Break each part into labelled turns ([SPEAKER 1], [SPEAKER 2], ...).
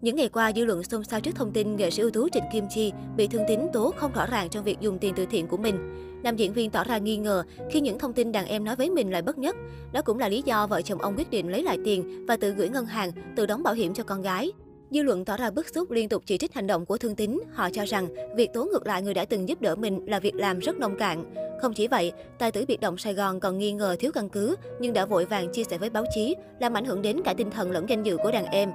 [SPEAKER 1] Những ngày qua, dư luận xôn xao trước thông tin nghệ sĩ ưu tú Trịnh Kim Chi bị thương tín tố không rõ ràng trong việc dùng tiền từ thiện của mình. Nam diễn viên tỏ ra nghi ngờ khi những thông tin đàn em nói với mình lại bất nhất. Đó cũng là lý do vợ chồng ông quyết định lấy lại tiền và tự gửi ngân hàng, tự đóng bảo hiểm cho con gái. Dư luận tỏ ra bức xúc liên tục chỉ trích hành động của Thương Tín. Họ cho rằng việc tố ngược lại người đã từng giúp đỡ mình là việc làm rất nông cạn. Không chỉ vậy, tài tử biệt động Sài Gòn còn nghi ngờ thiếu căn cứ nhưng đã vội vàng chia sẻ với báo chí, làm ảnh hưởng đến cả tinh thần lẫn danh dự của đàn em.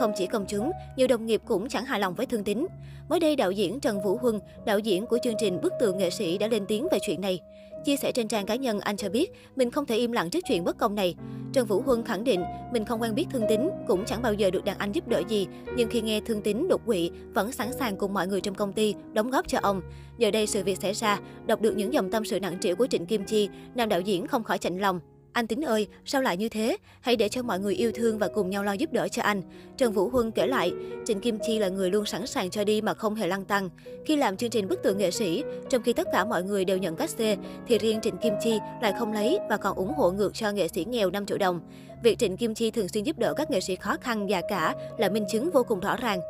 [SPEAKER 1] Không chỉ công chúng, nhiều đồng nghiệp cũng chẳng hài lòng với Thương Tín. Mới đây, đạo diễn Trần Vũ Huân, đạo diễn của chương trình Bức tường nghệ sĩ đã lên tiếng về chuyện này. Chia sẻ trên trang cá nhân, anh cho biết mình không thể im lặng trước chuyện bất công này. Trần Vũ Huân khẳng định mình không quen biết Thương Tín, cũng chẳng bao giờ được đàn anh giúp đỡ gì, nhưng khi nghe Thương Tín đột quỵ, vẫn sẵn sàng cùng mọi người trong công ty đóng góp cho ông. Giờ đây sự việc xảy ra, đọc được những dòng tâm sự nặng trĩu của Trịnh Kim Chi, nam đạo diễn không khỏi chạnh lòng. Anh Tính ơi, sao lại như thế? Hãy để cho mọi người yêu thương và cùng nhau lo giúp đỡ cho anh. Trần Vũ Huân kể lại, Trịnh Kim Chi là người luôn sẵn sàng cho đi mà không hề lăng tăng. Khi làm chương trình bức tượng nghệ sĩ, trong khi tất cả mọi người đều nhận cách xê, thì riêng Trịnh Kim Chi lại không lấy và còn ủng hộ ngược cho nghệ sĩ nghèo 5 triệu đồng. Việc Trịnh Kim Chi thường xuyên giúp đỡ các nghệ sĩ khó khăn, già cả là minh chứng vô cùng rõ ràng.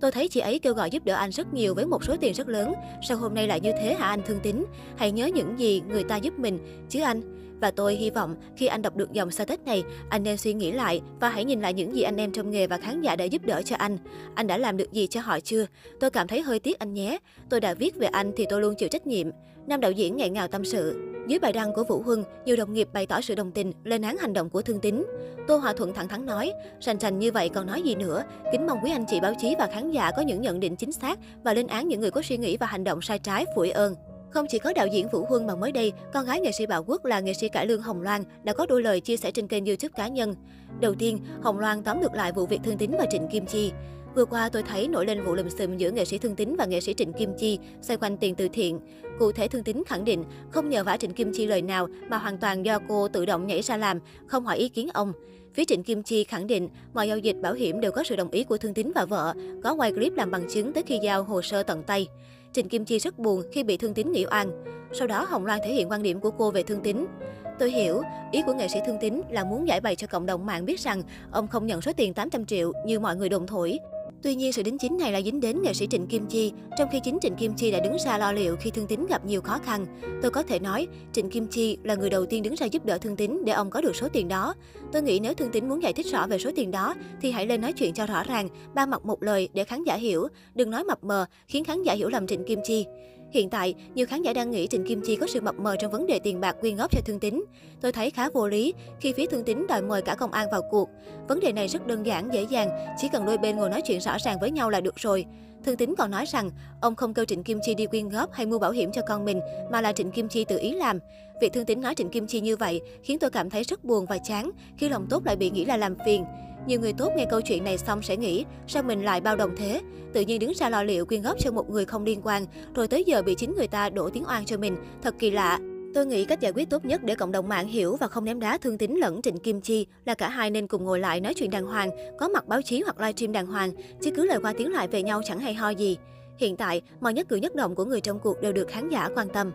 [SPEAKER 1] Tôi thấy chị ấy kêu gọi giúp đỡ anh rất nhiều với một số tiền rất lớn. Sao hôm nay lại như thế hả anh thương tín? Hãy nhớ những gì người ta giúp mình, chứ anh. Và tôi hy vọng khi anh đọc được dòng tết này, anh nên suy nghĩ lại và hãy nhìn lại những gì anh em trong nghề và khán giả đã giúp đỡ cho anh. Anh đã làm được gì cho họ chưa? Tôi cảm thấy hơi tiếc anh nhé. Tôi đã viết về anh thì tôi luôn chịu trách nhiệm. Nam đạo diễn nghẹn ngào tâm sự. Dưới bài đăng của Vũ Huân, nhiều đồng nghiệp bày tỏ sự đồng tình, lên án hành động của Thương Tín. Tô Hòa Thuận thẳng thắn nói, sành sành như vậy còn nói gì nữa. Kính mong quý anh chị báo chí và khán giả có những nhận định chính xác và lên án những người có suy nghĩ và hành động sai trái, phủi ơn. Không chỉ có đạo diễn Vũ Huân mà mới đây, con gái nghệ sĩ Bảo Quốc là nghệ sĩ cải lương Hồng Loan đã có đôi lời chia sẻ trên kênh YouTube cá nhân. Đầu tiên, Hồng Loan tóm được lại vụ việc Thương Tín và Trịnh Kim Chi. Vừa qua tôi thấy nổi lên vụ lùm xùm giữa nghệ sĩ Thương Tín và nghệ sĩ Trịnh Kim Chi xoay quanh tiền từ thiện. Cụ thể Thương Tín khẳng định không nhờ vả Trịnh Kim Chi lời nào mà hoàn toàn do cô tự động nhảy ra làm, không hỏi ý kiến ông. Phía Trịnh Kim Chi khẳng định mọi giao dịch bảo hiểm đều có sự đồng ý của Thương Tín và vợ, có quay clip làm bằng chứng tới khi giao hồ sơ tận tay. Trịnh Kim Chi rất buồn khi bị Thương Tín nghỉ oan. Sau đó Hồng Loan thể hiện quan điểm của cô về Thương Tín. Tôi hiểu, ý của nghệ sĩ Thương Tín là muốn giải bày cho cộng đồng mạng biết rằng ông không nhận số tiền 800 triệu như mọi người đồn thổi. Tuy nhiên, sự đính chính này là dính đến nghệ sĩ Trịnh Kim Chi, trong khi chính Trịnh Kim Chi đã đứng ra lo liệu khi Thương Tín gặp nhiều khó khăn. Tôi có thể nói, Trịnh Kim Chi là người đầu tiên đứng ra giúp đỡ Thương Tín để ông có được số tiền đó. Tôi nghĩ nếu Thương Tín muốn giải thích rõ về số tiền đó, thì hãy lên nói chuyện cho rõ ràng, ba mặt một lời để khán giả hiểu, đừng nói mập mờ, khiến khán giả hiểu lầm Trịnh Kim Chi. Hiện tại, nhiều khán giả đang nghĩ Trịnh Kim Chi có sự mập mờ trong vấn đề tiền bạc quyên góp cho Thương Tín. Tôi thấy khá vô lý khi phía Thương Tín đòi mời cả công an vào cuộc. Vấn đề này rất đơn giản, dễ dàng, chỉ cần đôi bên ngồi nói chuyện rõ ràng với nhau là được rồi. Thương Tín còn nói rằng ông không kêu Trịnh Kim Chi đi quyên góp hay mua bảo hiểm cho con mình, mà là Trịnh Kim Chi tự ý làm. Việc Thương Tín nói Trịnh Kim Chi như vậy khiến tôi cảm thấy rất buồn và chán khi lòng tốt lại bị nghĩ là làm phiền. Nhiều người tốt nghe câu chuyện này xong sẽ nghĩ, sao mình lại bao đồng thế? Tự nhiên đứng ra lo liệu quyên góp cho một người không liên quan, rồi tới giờ bị chính người ta đổ tiếng oan cho mình, thật kỳ lạ. Tôi nghĩ cách giải quyết tốt nhất để cộng đồng mạng hiểu và không ném đá thương tín lẫn Trịnh Kim Chi là cả hai nên cùng ngồi lại nói chuyện đàng hoàng, có mặt báo chí hoặc livestream đàng hoàng, chứ cứ lời qua tiếng lại về nhau chẳng hay ho gì. Hiện tại, mọi nhất cử nhất động của người trong cuộc đều được khán giả quan tâm.